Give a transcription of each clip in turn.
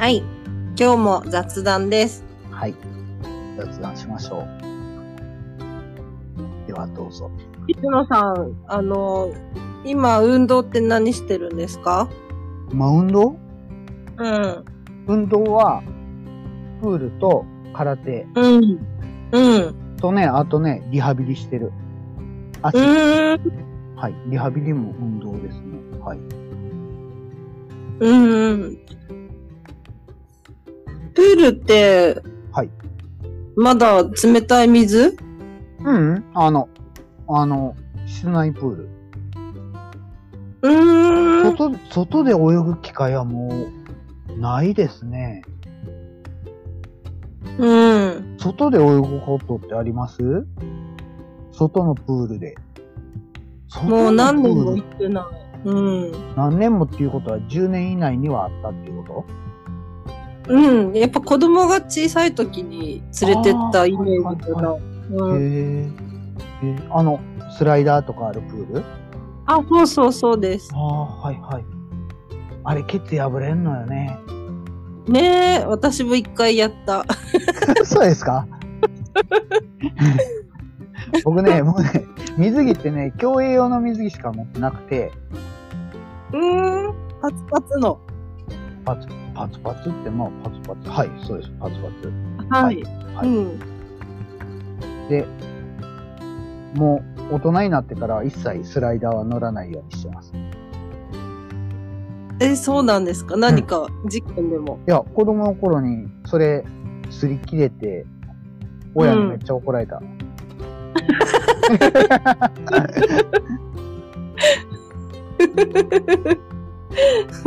はい。今日も雑談です。はい。雑談しましょう。では、どうぞ。水野さん、あの、今、運動って何してるんですか？まあ、運動？うん。運動は、プールと空手うん。うん。とね、あとね、リハビリしてる。足、う。はい。リハビリも運動ですね。はい。うん。プールって、はい。まだ冷たい水？うん、あの、あの、室内プール。うーん。外、外で泳ぐ機会はもう、ないですね。うん。外で泳ぐことってあります？外のプールで。もう何年も行ってない。うん。何年もっていうことは10年以内にはあったっていうこうん。やっぱ子供が小さい時に連れてったイメージかな。へえ。えあの、スライダーとかあるプール？あ、そうそうそうです。ああ、はいはい。あれ、ケツ破れんのよね。ねえ、私も一回やった。そうですか？僕ね、もうね、水着ってね、競泳用の水着しか持ってなくて、うーん。パツパツの。パツ、パツパツって、まあ、パツパツ。はい、そうです、パツパツ。はい。はいうん。で、もう、大人になってからは一切スライダーは乗らないようにしてます。え、そうなんですか？何か事件でも。いや、子供の頃に、それ、擦り切れて、親にめっちゃ怒られた。ハ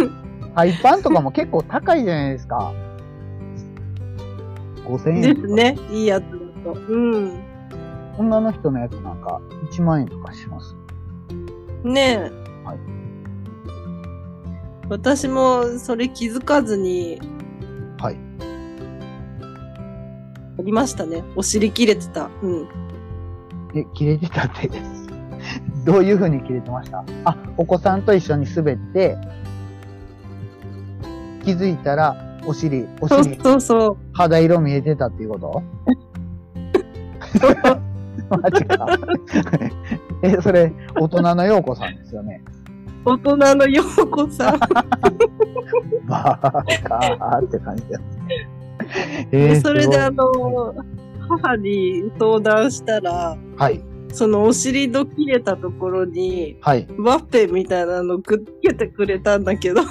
イ パンとかも結構高いじゃないですか。5000円。ですね。いいやつだと。うん。女の人のやつなんか1万円とかします。ねえ。はい私もそれ気づかずにはい。ありましたね。お尻切れてた。うん。え、切れてたって。どういう風に切れてました？あ、お子さんと一緒に滑って、気づいたら、お尻、おそう尻、そうそう。肌色見えてたっていうこと？マジか。え、それ、大人の陽子さんですよね？大人の陽子さん。バーカーって感じだ。えでーそれであの、母に相談したら、はい、そのお尻の切れたところに、はい。ワッペンみたいなのくっつけてくれたんだけど、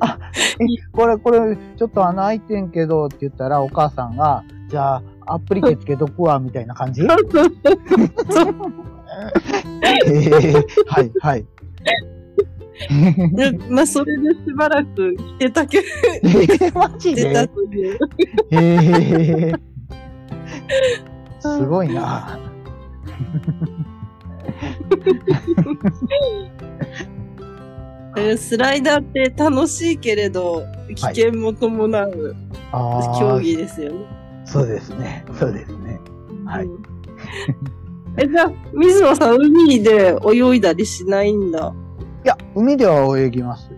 あ、え、これ、これ、ちょっと穴開いてんけどって言ったら、お母さんが、じゃあ、アプリケつけとくわ、みたいな感じ？えー、はい、はい。でまあ、それでしばらく着てたけど、えー、マジ着てたでという。えー、すごいな。えースライダーって楽しいけれど、危険も伴うあー競技ですよね。そうですね。そうですね。はいうんえ、じゃあ、水野さん、海で泳いだりしないんだ？いや、海では泳ぎます。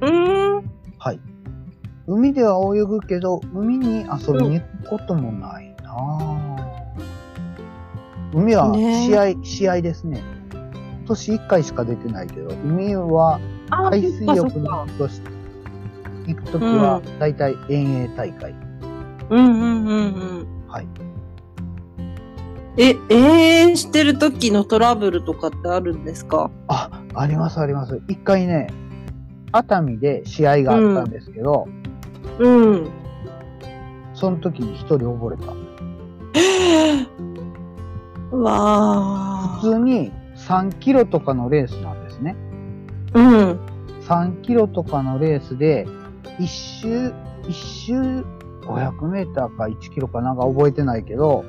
うーん。はい。海では泳ぐけど、海に遊びに行くこともないなぁ海はね試合、試合ですね。今年1回しか出てないけど、海はあ海水浴そっかのとして行くときは、だいたい遠泳大会。うんうんうんうん。はい。え、永遠してる時のトラブルとかってあるんですか？あ、ありますあります。一回ね、熱海で試合があったんですけど、うん。その時に一人溺れた。うわ普通に3キロとかのレースなんですね。うん。3キロとかのレースで、一周、一周500メーターか1キロかなんか覚えてないけど、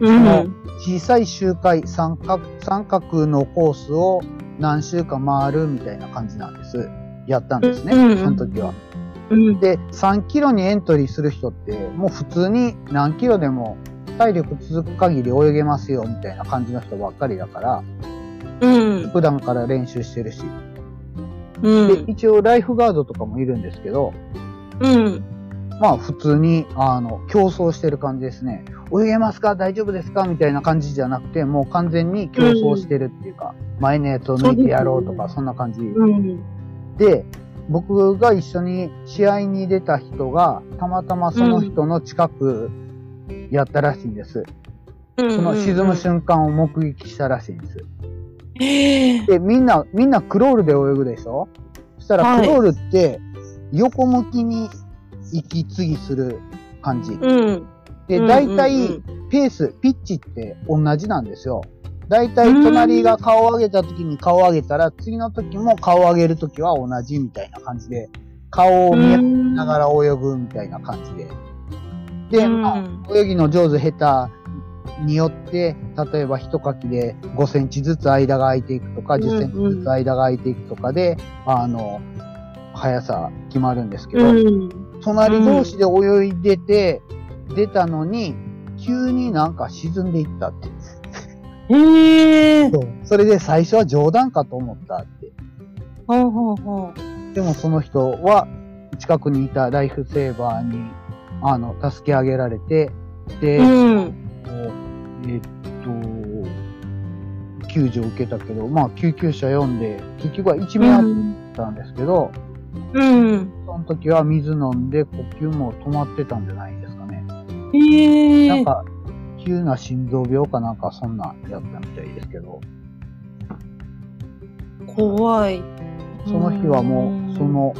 うん。小さい周回、三角、三角のコースを何周か回るみたいな感じなんです。やったんですね、うんうんその時は。うん。で、3キロにエントリーする人って、もう普通に何キロでも体力続く限り泳げますよみたいな感じの人ばっかりだから、うん。普段から練習してるし。うんで、。一応ライフガードとかもいるんですけど、うん。まあ普通に、あの、競争してる感じですね。泳げますか？大丈夫ですか？みたいな感じじゃなくて、もう完全に競争してるっていうか、前のやつを抜いてやろうとか、そんな感じ。うん。で、僕が一緒に試合に出た人が、たまたまその人の近くやったらしいんです。そその沈む瞬間を目撃したらしいんです。ええで、みんな、みんなクロールで泳ぐでしょ？そしたらはいクロールって横向きに息継ぎする感じ。うん。で、うん大体うんペース、ピッチって同じなんですよ。大体隣が顔を上げた時に顔を上げたら、次の時も顔を上げる時は同じみたいな感じで、顔を見ながら泳ぐみたいな感じで。で、うんまあ、泳ぎの上手下手によって、例えば一かきで5センチずつ間が空いていくとか、うん10センチずつ間が空いていくとかで、あの、速さ決まるんですけど、うん。隣同士で泳いでて、出たのに、急になんか沈んでいったって。ええそれで最初は冗談かと思ったって。ほうほうほう。でもその人は近くにいたライフセーバーに、あの、助け上げられて、で、うん。えっと、救助を受けたけど、まあ救急車呼んで、結局は一命あったんですけど、うん。その時は水飲んで呼吸も止まってたんじゃないですかね。ええなんか、急な心臓病かなんかそんなんやったみたいですけど、怖い。その日はもうんう、その、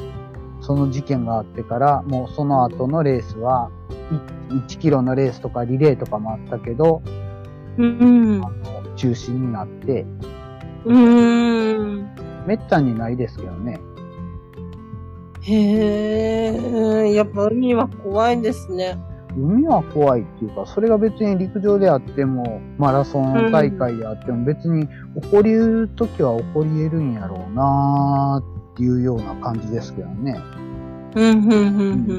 その事件があってから、もうその後のレースは、い1キロのレースとかリレーとかもあったけど、うん。中止になって、うん。めったにないですけどね。へえ、やっぱ海は怖いですね。海は怖いっていうか、それが別に陸上であっても、マラソン大会であっても、別に起こり得るときは起こり得るんやろうなーっていうような感じですけどね。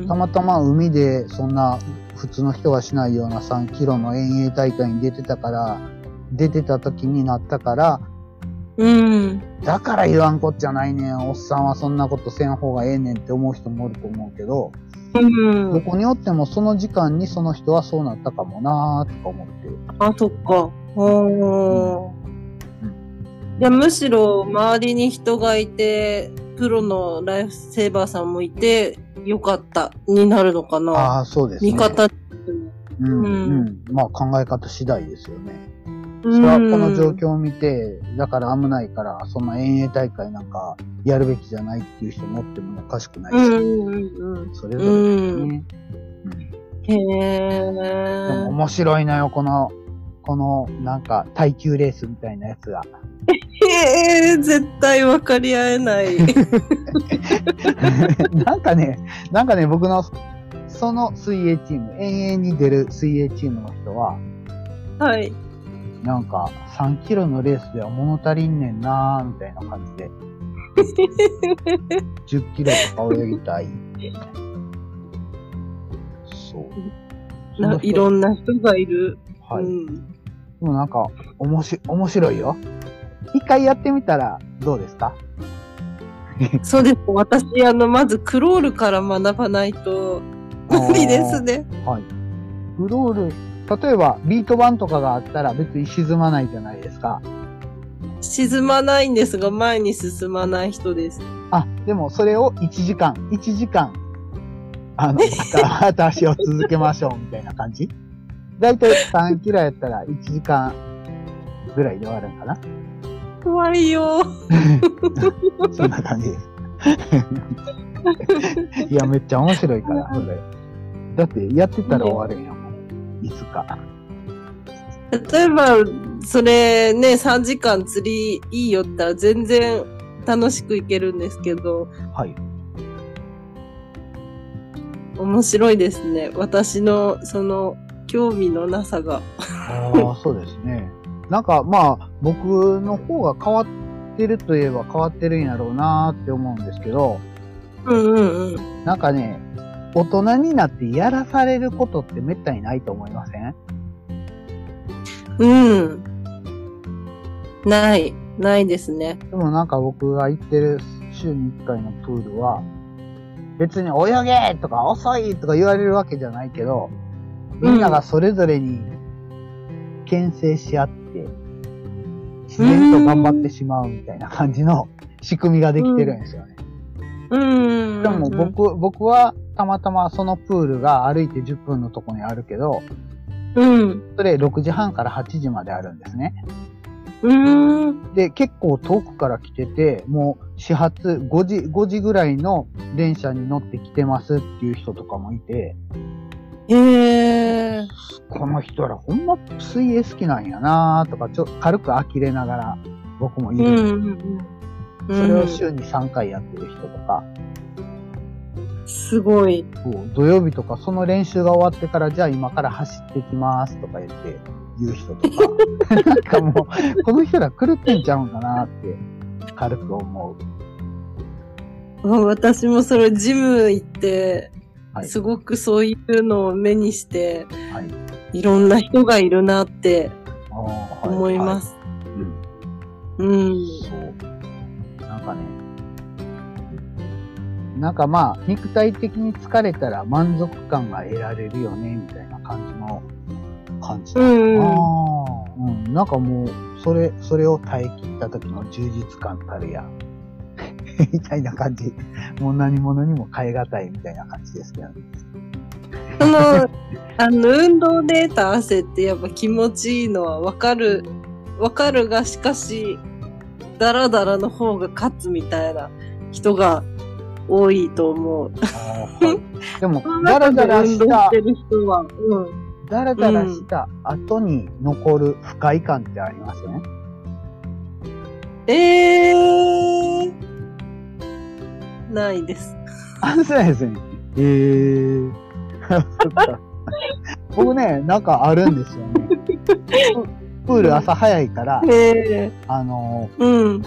たまたま海でそんな普通の人がしないような3キロの遠泳大会に出てたから、出てた時になったから、うん。だから言わんこっちゃないねん。おっさんはそんなことせん方がええねんって思う人もおると思うけど、うん。どこにおってもその時間にその人はそうなったかもなーとか思ってる。あ、そっか。いや、むしろ周りに人がいて、プロのライフセーバーさんもいて、よかった、になるのかな。ああ、そうですね。見方。うん、うんうん。まあ考え方次第ですよね。そそれはこの状況を見て、だから危ないから、そんな遠泳大会なんかやるべきじゃないっていう人もおってもおかしくないし、うん、うん、うん。それぞれですね。へでもえ。面白いのよ、この、この、なんか、耐久レースみたいなやつが。へえ、絶対分かり合えない。なんかね、なんかね、僕の、その水泳チーム、遠泳に出る水泳チームの人は、はい。なんか、3キロのレースでは物足りんねんなーみたいな感じで。10キロとか泳ぎたいって。そう。ないろんな人がいる。はい。うん。でもなんか、おもし、面白いよ。一回やってみたらどうですか？そうです。私、あの、まずクロールから学ばないと無理ですね。はい。クロール、例えばビート板とかがあったら別に沈まないじゃないですか。沈まないんですが、前に進まない人です。あ、でもそれを1時間、1時間、あの、また足を続けましょうみたいな感じ？だいたい3キロやったら1時間ぐらいで終わるんかな？怖いよ。そんな感じです。いや、めっちゃ面白いから、それ。だって、やってたら終わるんやもん。いつか。例えば、それね、3時間釣りいいよったら全然楽しく行けるんですけど、はい。面白いですね。私の、その、興味のなさが。ああ、そうですね。なんかまあ、僕の方が変わってるといえば変わってるんやろうなーって思うんですけど、うんうんうん。なんかね、大人になってやらされることってめったにないと思いません？うん。ない。ないですね。でもなんか僕が行ってる週に1回のプールは、別に泳げとか遅いとか言われるわけじゃないけど、みんながそれぞれに牽制し合って、自然と頑張ってしまうみたいな感じの仕組みができてるんですよね。うん。でも僕、僕はたまたまそのプールが歩いて10分のとこにあるけど、うん。それ6時半から8時まであるんですね。うん。で、結構遠くから来てて、もう始発5時、5時ぐらいの電車に乗ってきてますっていう人とかもいて、へえ。この人らほんま水泳好きなんやなとか、ちょっと軽く呆れながら僕もいる。うんうんうん。それを週に3回やってる人とか、すごい。そう土曜日とかその練習が終わってから、じゃあ今から走ってきますとか言って言う人とか、なんかもう、この人ら狂ってんちゃうんかなって軽く思う。私もそれジム行って、はい。すごくそういうのを目にして、はい。いろんな人がいるなってあーはい思いま。す。うんうん。そう。なんかね、なんかまあ、肉体的に疲れたら満足感が得られるよね、みたいな感じの感じだな。うんうん。なんかもう、それ、それを耐え切った時の充実感たるや。みたいな感じ。もう何者にも変え難いみたいな感じですけどね。その、あの、運動で得た汗ってやっぱ気持ちいいのはわかる、わかるが、しかし、ダラダラの方が勝つみたいな人が多いと思う。でも、ダラダラしたしてる人は、うん。ダラダラした後に残る不快感ってありません、えー、ないです。あ、そうですね。えー。僕ね、なんかあるんですよね。プ プール朝早いから、あのうん。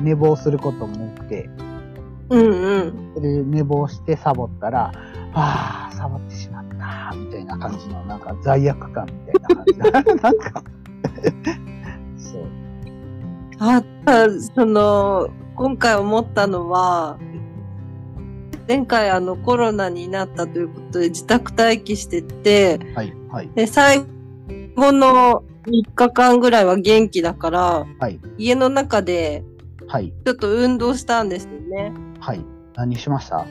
寝坊することも多くて、うんうん。寝坊してサボったら、ああ、サボってしまった、みたいな感じの、なんか罪悪感みたいな感じ。なんか、そう。あその、今回思ったのは、前回あのコロナになったということで自宅待機してて、はい、はい、で、最後の3日間ぐらいは元気だから、はい、家の中ではい、ちょっと運動したんですよね。はい。何しました？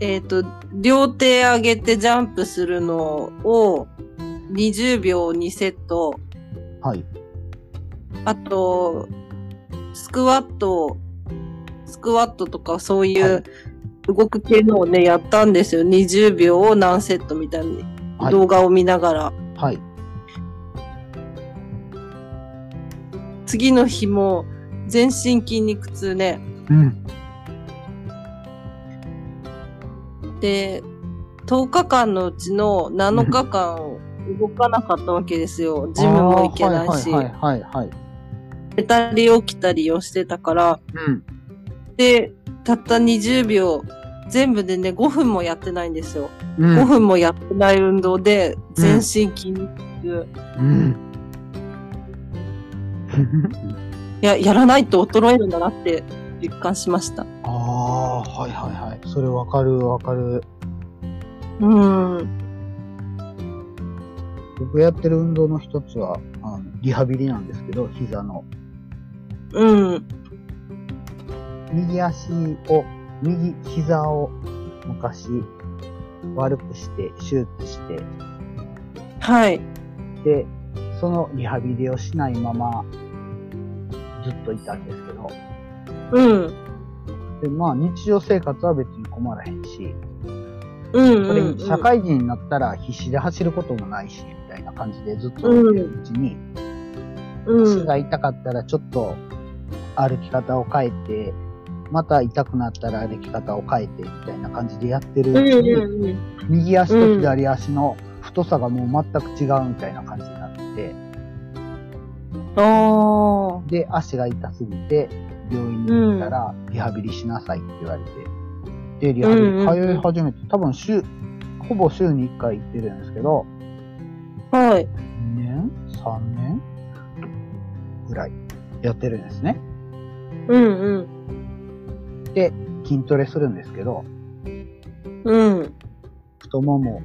えっ、と、両手上げてジャンプするのを20秒2セット、はい、あと、スクワット、スクワットとかそういはう動く系のをね、やったんですよ。20秒を何セットみたいなはい動画を見ながら。はい。次の日も全身筋肉痛ね。うん。で、10日間のうちの7日間動かなかったわけですよ。ジムも行けないし。はい、はい、はい、はい。寝たり起きたりをしてたから。うん。で、たった20秒、全部でね、5分もやってないんですよ。うん。5分もやってない運動で、全身筋肉痛。うん。いや、やらないと衰えるんだなって実感しました。ああ、はいはいはい。それわかるわかる。うん。僕やってる運動の一つは、あのリハビリなんですけど、膝の。うん。右足を、右膝を昔悪くして、手術して、はい。で、そのリハビリをしないまま、ずっといたんですけど、うん。で、まあ日常生活は別に困らへんし、うん。うんに社会人になったら必死で走ることもないし、みたいな感じでずっとやってるうちに、うん。足が痛かったらちょっと歩き方を変えて、また痛くなったら歩き方を変えてみたいな感じでやってるうちに、右足と左足の太さがもう全く違うみたいな感じになって。で、足が痛すぎて、病院に行ったら、リハビリしなさいって言われて、で、リハビリ通い始めて、多分週、ほぼ週に1回行ってるんですけど、はい。2年 ?3 年？ぐらいやってるんですね。うんうん。で、筋トレするんですけど、うん。太もも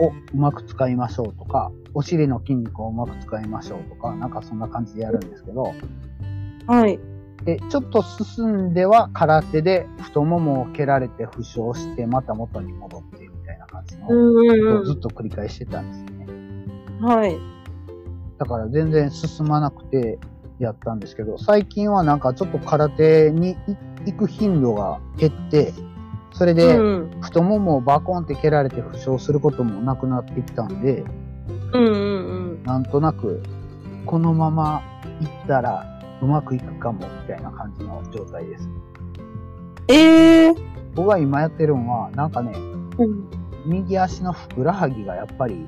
をうまく使いましょうとか、お尻の筋肉をうまく使いましょうとか、なんかそんな感じでやるんですけど、はい。で、ちょっと進んでは空手で太ももを蹴られて負傷して、また元に戻ってみたいな感じの、ずっと繰り返してたんですね。うん。はい。だから全然進まなくてやったんですけど、最近はなんかちょっと空手にい行く頻度が減って、それでうん。太ももをバコンって蹴られて負傷することもなくなってきたんで、うんうんなんとなくこのまま行ったらうまくいくかもみたいな感じの状態です。えー。僕が今やってるのは、なんかね、うん。右足のふくらはぎがやっぱり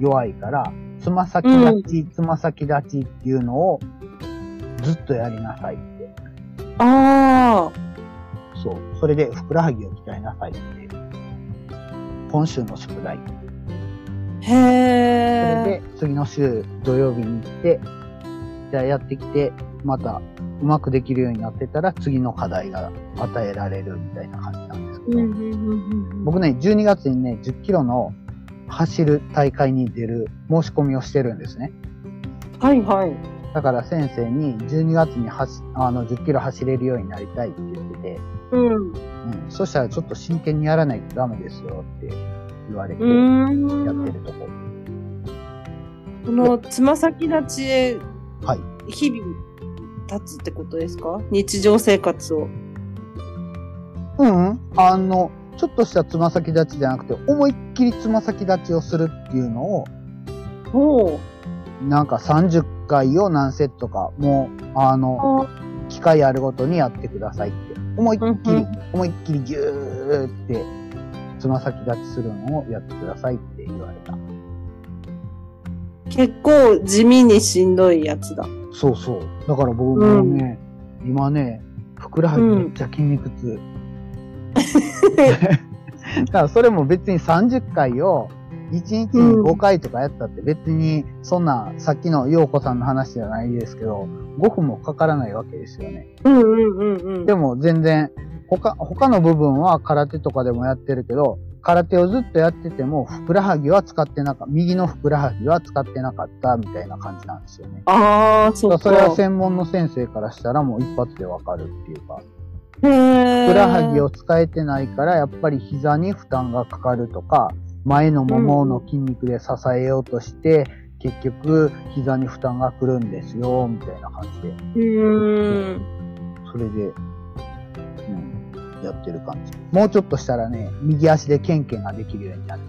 弱いから、つま先立ち、つま先立ちっていうのをずっとやりなさいって。ああ。そう。それでふくらはぎを鍛えなさいって。今週の宿題。へそれえ。で次の週土曜日に行って、じゃあやってきて、またうまくできるようになってたら次の課題が与えられるみたいな感じなんですけど、うんうんうんうん。僕ね、12月にね、10キロの走る大会に出る申し込みをしてるんですね。はいはい。だから先生に12月に走あの10キロ走れるようになりたいって言ってて、うん。うん、そしたらちょっと真剣にやらないとダメですよって言われてうや。ってるとこ。このつま先立ちへはい。日々立つってことですか？日常生活を。うん、うん、あの、ちょっとしたつま先立ちじゃなくて、思いっきりつま先立ちをするっていうのを、ほなんか30回を何セットか、もう、あの、う。機会あるごとにやってくださいって。思いっきり、うんうん思いっきりギューって、つま先立ちするのをやってくださいって言われた。結構地味にしんどいやつだ。そうそう。だから僕もね、今ね、ふくらはぎめっちゃ筋肉痛。だからそれも別に30回を1日に5回とかやったって別にそんなさっきの陽子さんの話じゃないですけど、5分もかからないわけですよね。うんうんうんうん。でも全然他、他の部分は空手とかでもやってるけど、空手をずっとやってても、ふくらはぎは使ってなかった、右のふくらはぎは使ってなかったみたいな感じなんですよね。ああ、そうか。それは専門の先生からしたらもう一発でわかるっていうか、ふくらはぎを使えてないから、やっぱり膝に負担がかかるとか、前のももの筋肉で支えようとして、結局膝に負担が来るんですよ、みたいな感じで。うーん。それで、うん、やってる感じ。もうちょっとしたらね、右足でケンケンができるようになる。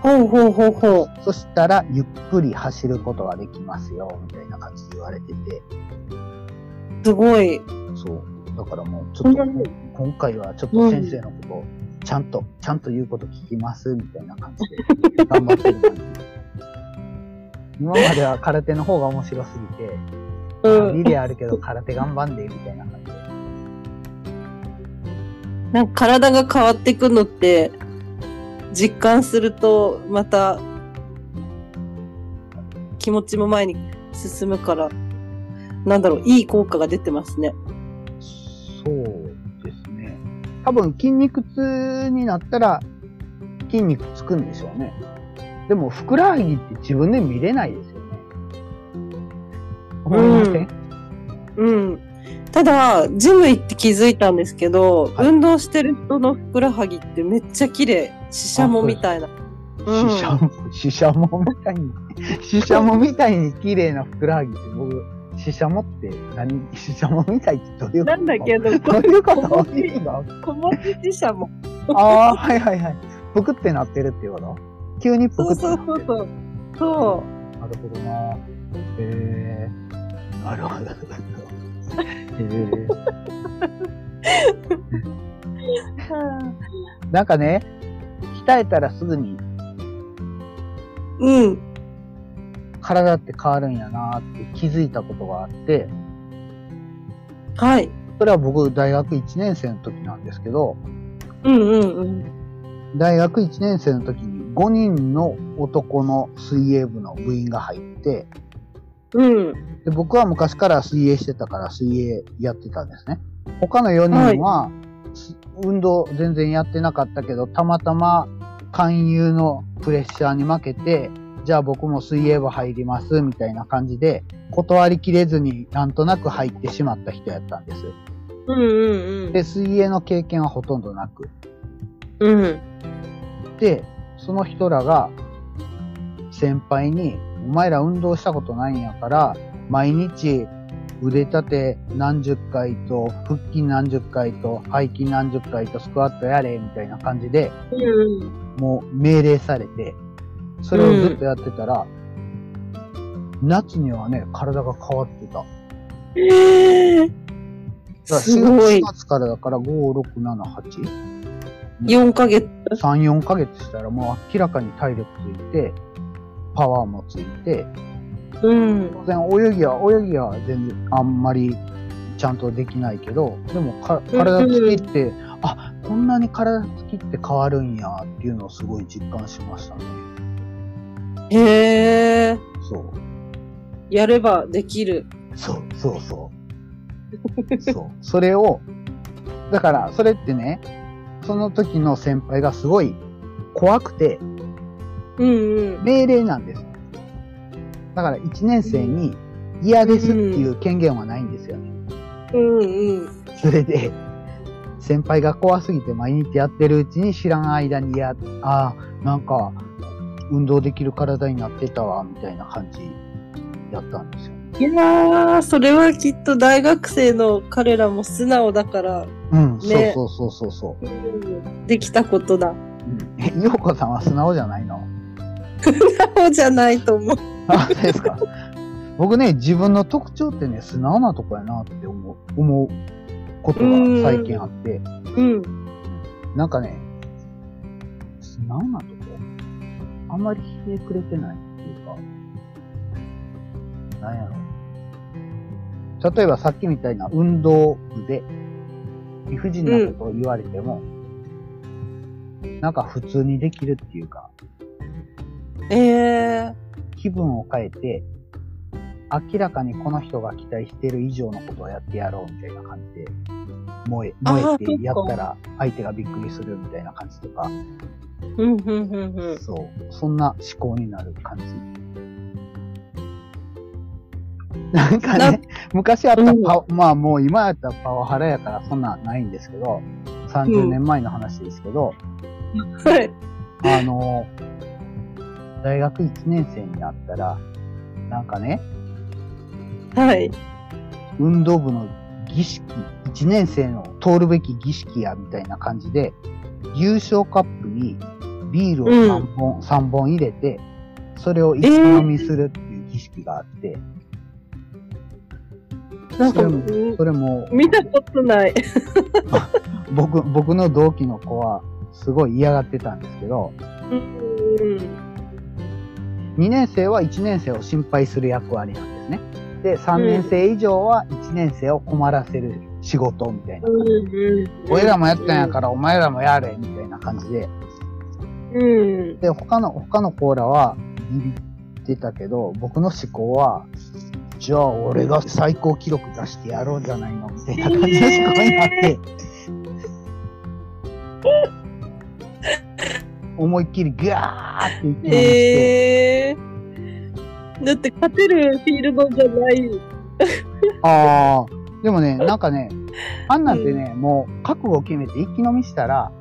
ほうほうほうほう。そしたら、ゆっくり走ることができますよ、みたいな感じで言われてて。すごい。そう。だからもう、ちょっと、うん今回はちょっと先生のことを、ちゃんと、ちゃんと言うこと聞きます、みたいな感じで、頑張ってる感じ。今までは空手の方が面白すぎて、うんリレーあるけど空手頑張んで、みたいな感じで。なんか体が変わっていくのって、実感すると、また、気持ちも前に進むから、なんだろう、いい効果が出てますね。多分筋肉痛になったら筋肉つくんでしょうね。でも、ふくらはぎって自分で見れないですよね。思いません、うん。ただ、ジム行って気づいたんですけど、はい運動してる人のふくらはぎってめっちゃ綺麗。シシャモみたいな。うんシシャモ、シシャモみたいに、シシャモみたいに綺麗なふくらはぎって僕、シシャモって何シシャモみたいってどういうこと？なんだけど、どういうこと？小文字小文字シシャモ。ああ、はいはいはい。ぷくってなってるっていうこと？急にぷくってなってる。そうそうそう。そなるほどな。へえなるほど。え なんかね、鍛えたらすぐにうん。体って変わるんやなって気づいたことがあって、はい。それは僕大学1年生の時なんですけど、うんうんうん。大学1年生の時に5人の男の水泳部の部員が入って、うん。で僕は昔から水泳してたから水泳やってたんですね。他の4人は、す運動全然やってなかったけど、たまたま勧誘のプレッシャーに負けて、じゃあ僕も水泳部入りますみたいな感じで、断りきれずになんとなく入ってしまった人やったんです。うんうんうん。で、水泳の経験はほとんどなく。うん。で、その人らが先輩に、お前ら運動したことないんやから、毎日腕立て何十回と、腹筋何十回と、背筋何十回とスクワットやれ、みたいな感じで、うん。もう命令されて、それをずっとやってたら、夏にはね、体が変わってた。ええらすご4い。月からだから5、6、7、8? 4ヶ月。3、4ヶ月したらもう明らかに体力ついて、パワーもついて、うん。当然泳ぎは、泳ぎは全然あんまりちゃんとできないけど、でもか体つきって、あ、こんなに体つきって変わるんやっていうのをすごい実感しましたね。へえ。そう。やればできる。そう、そうそう。そう。それを、だから、それってね、その時の先輩がすごい怖くて、うんうん。命令なんです。だから1年生に嫌ですっていう権限はないんですよね。うんうん。それで、先輩が怖すぎて毎日やってるうちに知らん間にや、ああ、なんか、運動できる体になってたわ、みたいな感じやったんですよ。いやー、それはきっと大学生の彼らも素直だから、うん、ねそうそうそうそうそう。できたことだ。うんえ、ようこさんは素直じゃないの？そうじゃないと思う。あ、ですか。僕ね、自分の特徴ってね、素直なとこやなって思う、思うことが最近あって、うん。なんかね、素直なとこあんまりひねくれてないっていうか、なんやろ。例えばさっきみたいな運動部で理不尽なことを言われても、なんか普通にできるっていうか、ええ気分を変えて、明らかにこの人が期待してる以上のことをやってやろうみたいな感じで、燃え、燃えてやったら相手がびっくりするみたいな感じとか、うん、うん、うん、うん。そう、そんな思考になる感じ。なんかなね、昔あったうんパ、まあもう今やったらパワハラやからそんなんないんですけど、30年前の話ですけど、はい。あの、大学1年生になったら、なんかね、はい。運動部の儀式、1年生の通るべき儀式やみたいな感じで、優勝カップにビールを3本、3本入れて、それを一気飲みするっていう儀式があって、なんか、そそれも見たことない。僕、僕の同期の子はすごい嫌がってたんですけど、うん。2年生は1年生を心配する役割なんですね。で、3年生以上は1年生を困らせる仕事みたいな感じで。うん。俺らもやったんやからお前らもやれみたいな感じで。うん。で、他の、他の子らはビビってたけど、僕の思考は、じゃあ俺が最高記録出してやろうじゃないのみたいな感じの思考になって、思いっきりガーって一気飲みして、ええだって勝てるフィールドじゃない。ああ、でもね、なんかね、あんなんてね、もう覚悟を決めて一気飲みしたら、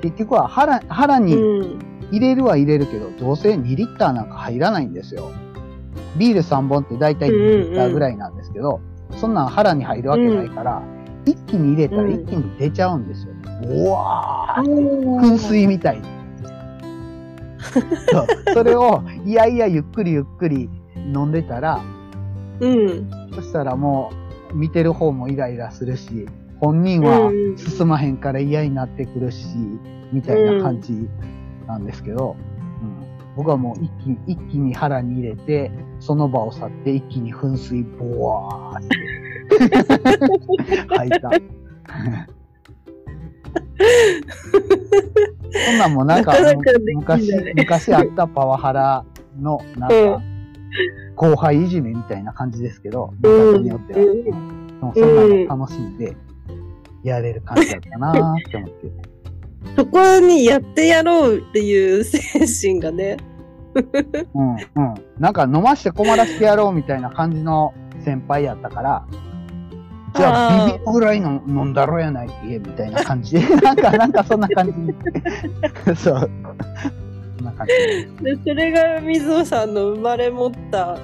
結局は腹、腹にうん。入れるは入れるけど、どうせ2リッターなんか入らないんですよ。ビール3本ってだいたい2リッターぐらいなんですけど、そんなん腹に入るわけないから、一気に入れたらうん一気に出ちゃうんですよね。うわー噴水みたいに。それを、いやいやゆっくりゆっくり飲んでたら、うん。そしたらも見てる方もイライラするし、本人はうん進まへんから嫌になってくるし、みたいな感じなんですけど、うん僕はもう一気に、一気に腹に入れて、その場を去って一気に噴水ボワーって吐いた。そんなんもなんか、なかなか昔、昔あったパワハラの、なんうか、後輩いじめみたいな感じですけど、うん見方によっては。うんでもそんなの楽しんで、やれる感じだったなーって思って。そこにやってやろうっていう精神がね。うん、うん。なんか飲まして困らせてやろうみたいな感じの先輩やったから、じゃあビビるぐらいの飲んだろやないって言えみたいな感じで、なんか、なんかそんな感じ。そう。そんな感じ。で、それが水野さんの生まれ持った、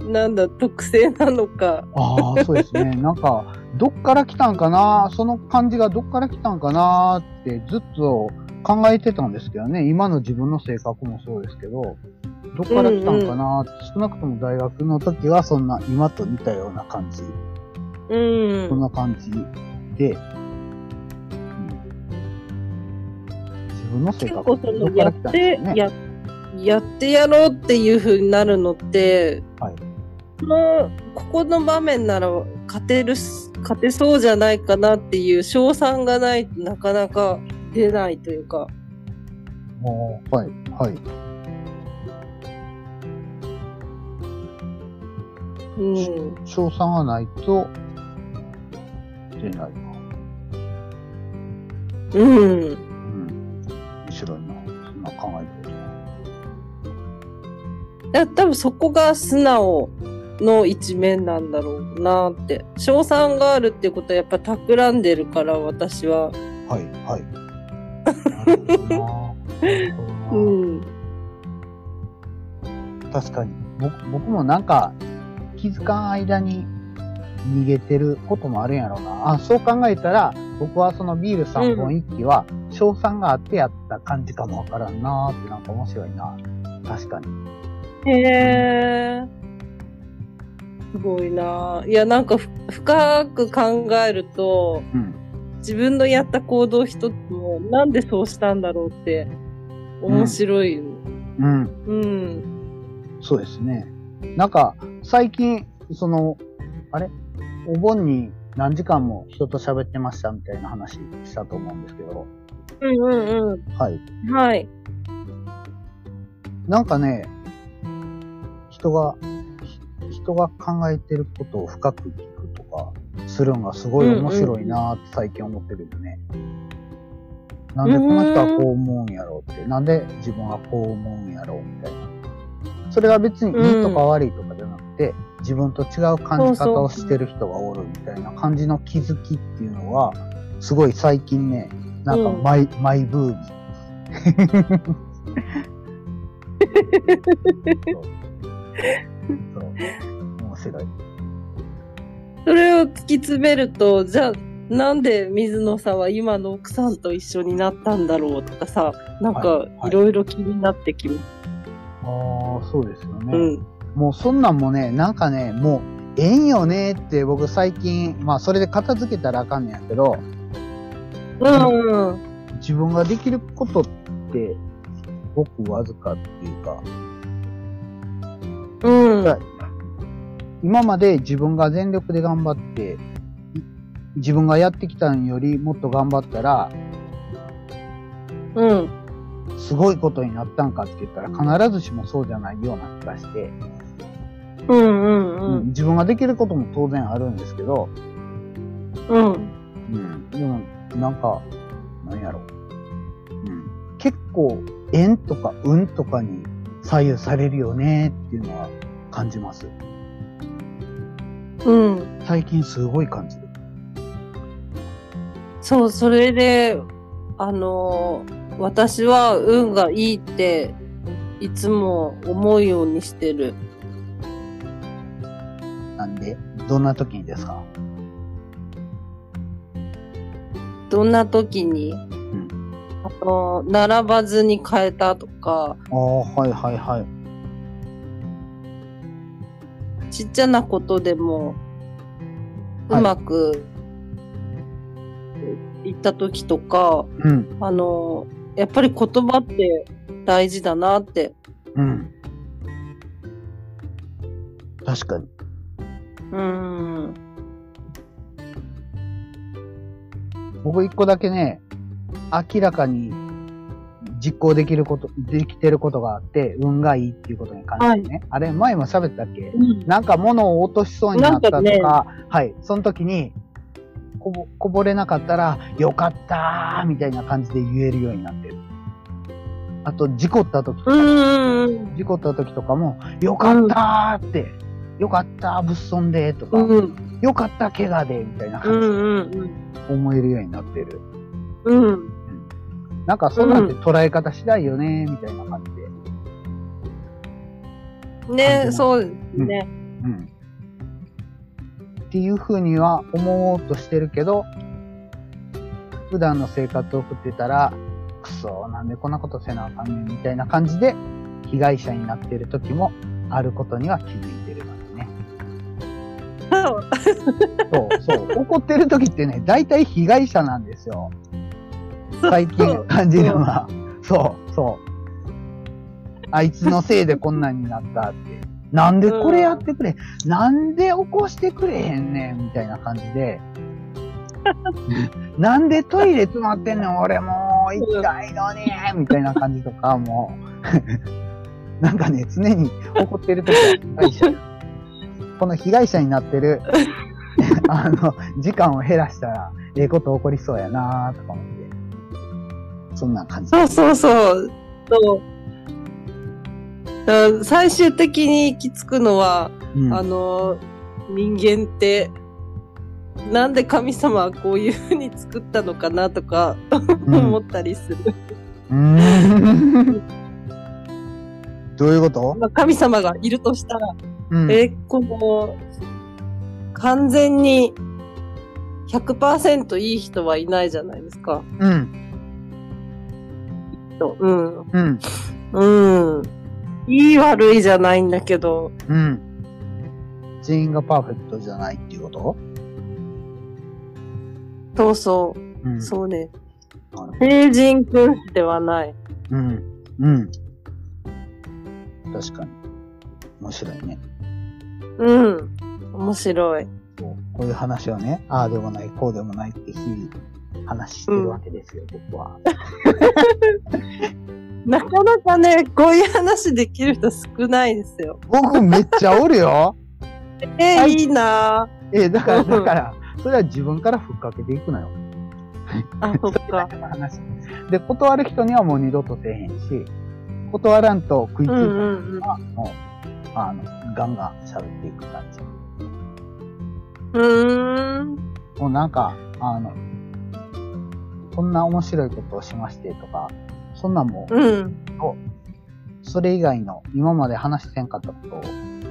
なんだ、特性なのか。ああ、そうですね。なんか、どっから来たんかな？その感じがどっから来たんかなってずっと考えてたんですけどね。今の自分の性格もそうですけど、どっから来たんかなって、少なくとも大学の時はそんな今と似たような感じ。うんそん。な感じで、うん自分の性結格構その、やって。や、やってやろうっていう風になるのって、はいこの、ここの場面なら勝てるし、勝てそうじゃないかなっていう賞賛がないとなかなか出ないというか。もう、はい、はい。うん。賞賛がないと、出ないか。うん。うん。面白いな。そんな考えてる。いや、多分そこが素直の一面なんだろうなって。賞賛があるってことはやっぱ企んでるから、私は。はい、はい。うん。確かに。僕僕もなんか、気づかん間に逃げてることもあるんやろうな。あ、そう考えたら、僕はそのビール3本一気は、賞賛があってやった感じかもわからんなーってなんか面白いな。確かに。へえ。すごいな。いや、なんかふ深く考えると、うん。自分のやった行動一つも、なんでそうしたんだろうって、面白い。うん。うん。そうですね。なんか、最近、その、あれ？お盆に何時間も人と喋ってましたみたいな話したと思うんですけど、うんうんうはい。ん。はい。なんかね、人が、ひ人が考えてることを深く聞くとか、するのがすごい面白いなーって最近思ってるよね。なんでこの人はこう思うんやろうって、なんで自分はこう思うんやろうみたいな。それが別にいいとか悪いとかじゃなくて、自分と違う感じ方をしてる人がおるみたいな感じの気づきっていうのは、すごい最近ね、なんかマイ、マイブーム。面白い。それを突き詰めると、じゃあ、なんで水野さんは今の奥さんと一緒になったんだろうとかさ、なんかはいはいいろいろ気になってきます。ああ、そうですよね。うん。もうそんなんもね、なんかね、もう、ええんよねって僕最近、まあそれで片付けたらあかんねやけど、うん。自分ができることって、ごくわずかっていうか、うん。はい今まで自分が全力で頑張って、い自分がやってきたんよりもっと頑張ったら、うん。すごいことになったんかって言ったら必ずしもそうじゃないような気がして、うんうんうん。自分ができることも当然あるんですけど、うん。うん、でも、なんか、なんやろ。うん、結構、縁とか運とかに左右されるよねっていうのは感じます。うん。最近すごい感じる。そう、それで、あのー私は運がいいって、いつも思うようにしてる。なんで、どんな時にですか？どんな時に、んあのー並ばずに変えたとか、ああ、はいはいはい。ちっちゃなことでも、うまくいった時とか、うん。あの、やっぱり言葉って大事だなって。うん。確かに。うん。僕一個だけね、明らかに実行できること、できてることがあって、運がいいっていうことに関してね。あれ、前も喋ったっけ？なんか物を落としそうになったとか、なんかはい。その時に、こぼ、こぼれなかったら、よかったーみたいな感じで言えるようになってる。あと、事故った時とか、うん。事故った時とかも、よかったーって、よかったーぶっ飛んでとか、うん。よかった怪我でみたいなう感じで。思えるようになってる。うん。なんかそんなんて捉え方次第よね、みたいな感じで。ね、そうね。うん。っていうふうには思おうとしてるけど、普段の生活を送ってたら、くそ、なんでこんなことせなあかんねん、みたいな感じで、被害者になってる時もあることには気づいて。そう、そう。怒ってる時ってね、大体被害者なんですよ。最近感じるのは。そう、そう。あいつのせいでこんなんになったって。なんでこれやってくれ、なんで起こしてくれへんねんみたいな感じで。なんでトイレ詰まってんねん俺もう行きたいのにみたいな感じとかもう なんかね、常に怒ってる時は被害者。この被害者になってる、あの、時間を減らしたら、ええこと起こりそうやなとか思って。そんな感じ。そうそうそう。そう最終的に行き着くのは、うんあの、人間って、なんで神様はこういう風に作ったのかなとか、うん思ったりする。うーん どういうこと？まあ、神様がいるとしたら、うん。え、この、完全に100%いい人はいないじゃないですか。うん。とうん。うん。うん。いい悪いじゃないんだけど、うん。全員がパーフェクトじゃないっていうこと？そうそうう、ん。そうね。成人君子ではない。うん。うん。確かに。面白いね。うん。面白い。こういう話をね、ああでもない、こうでもないって日々話してるわけですよ、僕は。なかなかね、こういう話できる人少ないですよ。僕めっちゃおるよ。えー、はいいいなえーだから、だから、それは自分からふっかけていくのよ。あ、そっか。話。で、断る人にはもう二度とせえへんし、断らんと食いついた人うんうんうん。あの、ガンガン喋っていく感じ。うーん。もうなんか、あの、こんな面白いことをしましてとか、そんなんもう、うん。それ以外の今まで話せんかったことを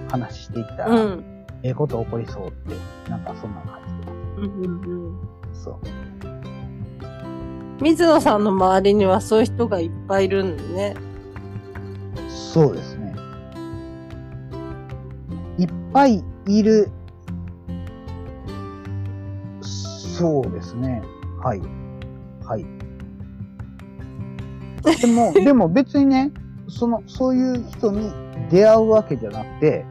話していったら、うん。ええこと起こりそうって、なんかそんな感じでうんうんうん。そう。水野さんの周りにはそういう人がいっぱいいるんでね。そうですね。いっぱいいる。そうですね。はい。はい。でも、でも別にね、その、そういう人に出会うわけじゃなくて、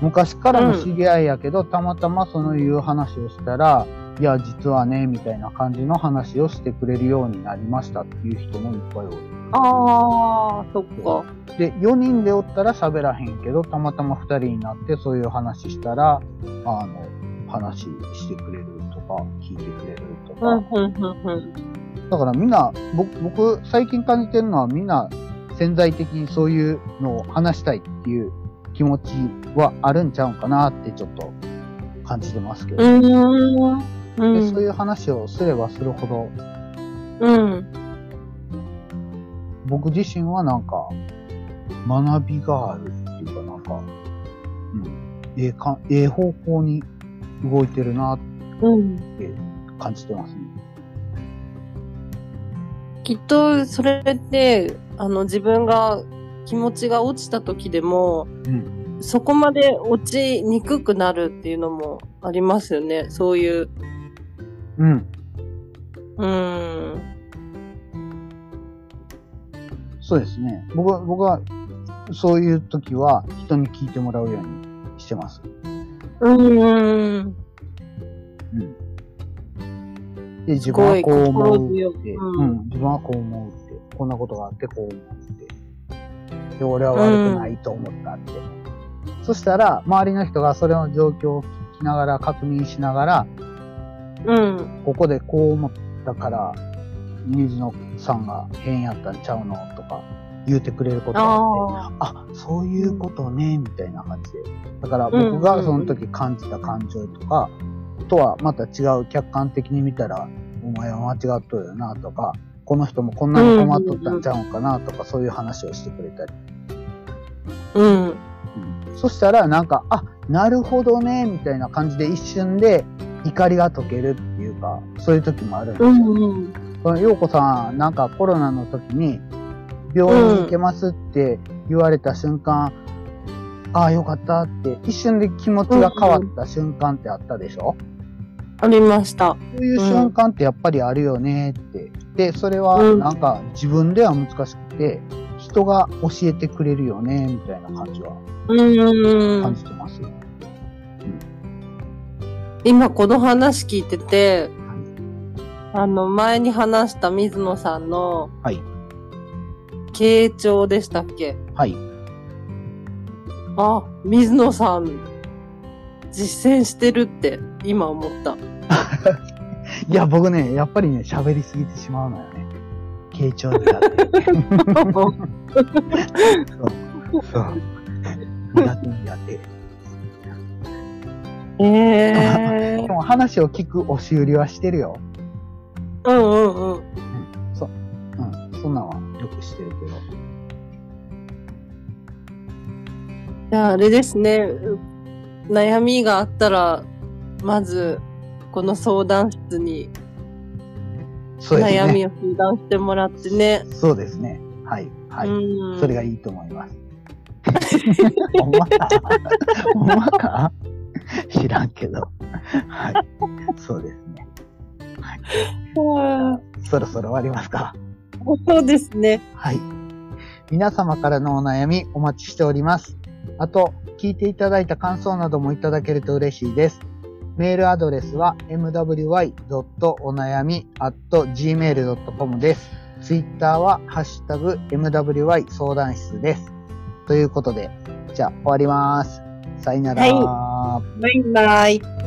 昔からの知り合いやけど、たまたまそのいう話をしたら、いや、実はね、みたいな感じの話をしてくれるようになりましたっていう人もいっぱいおる。ああ、そっか。で、4人でおったら喋らへんけど、たまたま2人になってそういう話したら、あの、話してくれるとか、聞いてくれるとか。だからみんな、僕、僕、最近感じてるのはみんな潜在的にそういうのを話したいっていう気持ちはあるんちゃうんかなってちょっと感じてますけど。うーん。うでそうん。いう話をすればするほど、うん。僕自身はなんか、学びがあるっていうかなんか、うん、ええか、ええ方向に動いてるなっうん。て感じてますね。きっと、それって、あの、自分が気持ちが落ちた時でも、うん。そこまで落ちにくくなるっていうのもありますよね。そういう。うん。うーん。そうですね。僕は、僕は、そういう時は人に聞いてもらうようにしてます。うーん。うん。で、自分はこう思うって、うんうん、自分はこう思うって、こんなことがあってこう思うって。で、俺は悪くないと思ったって。そしたら、周りの人がそれの状況を聞きながら、確認しながら、うん。ここでこう思ったから、水野さんが変やったんちゃうのとか言うてくれることがあって、ああ、そういうことね、みたいな感じで。だから僕がその時感じた感情とか、とはまた違う客観的に見たら、お前は間違っとるよなとか、この人もこんなに困っとったんちゃうんかなとか、そういう話をしてくれたり。あ。うん。うんそしたらなんか、あ、なるほどね、みたいな感じで一瞬で怒りが解けるっていうか、そういう時もあるんですうよ。んうん。この陽子さん、なんかコロナの時に、病院に行けますって言われた瞬間、ああ、よかったって、一瞬で気持ちが変わった瞬間ってあったでしょ、ありました。そういう瞬間ってやっぱりあるよねって。で、それはうんなんか自分では難しくて、人が教えてくれるよね、みたいな感じはうん感。じてます。今この話聞いてて、あの、前に話した水野さんの、はい。傾聴でしたっけ？はい。あ、水野さん、実践してるって、今思った。いや、僕ね、やっぱりね、喋りすぎてしまうのよね。傾聴苦手。そう。そう。苦手苦手。ええ でも話を聞く押し売りはしてるよ。うんうんうん。うん、そんなんはよくしてるけど。じゃあ、あれですね。う悩みがあったら、まず、この相談室に。悩みを相談してもらってね。そうですね。はい。はい。うん。それがいいと思います。ほんまか？ほんまか？知らんけど。はい。そうですね。うんそろそろ終わりますか。そうですね。はい。皆様からのお悩みお待ちしております。あと、聞いていただいた感想などもいただけると嬉しいです。メールアドレスは mwy.onayami.gmail.com です。ツイッターはハッシュタグ mwy 相談室です。ということで、じゃあ終わります。さよなら。はバイバイ。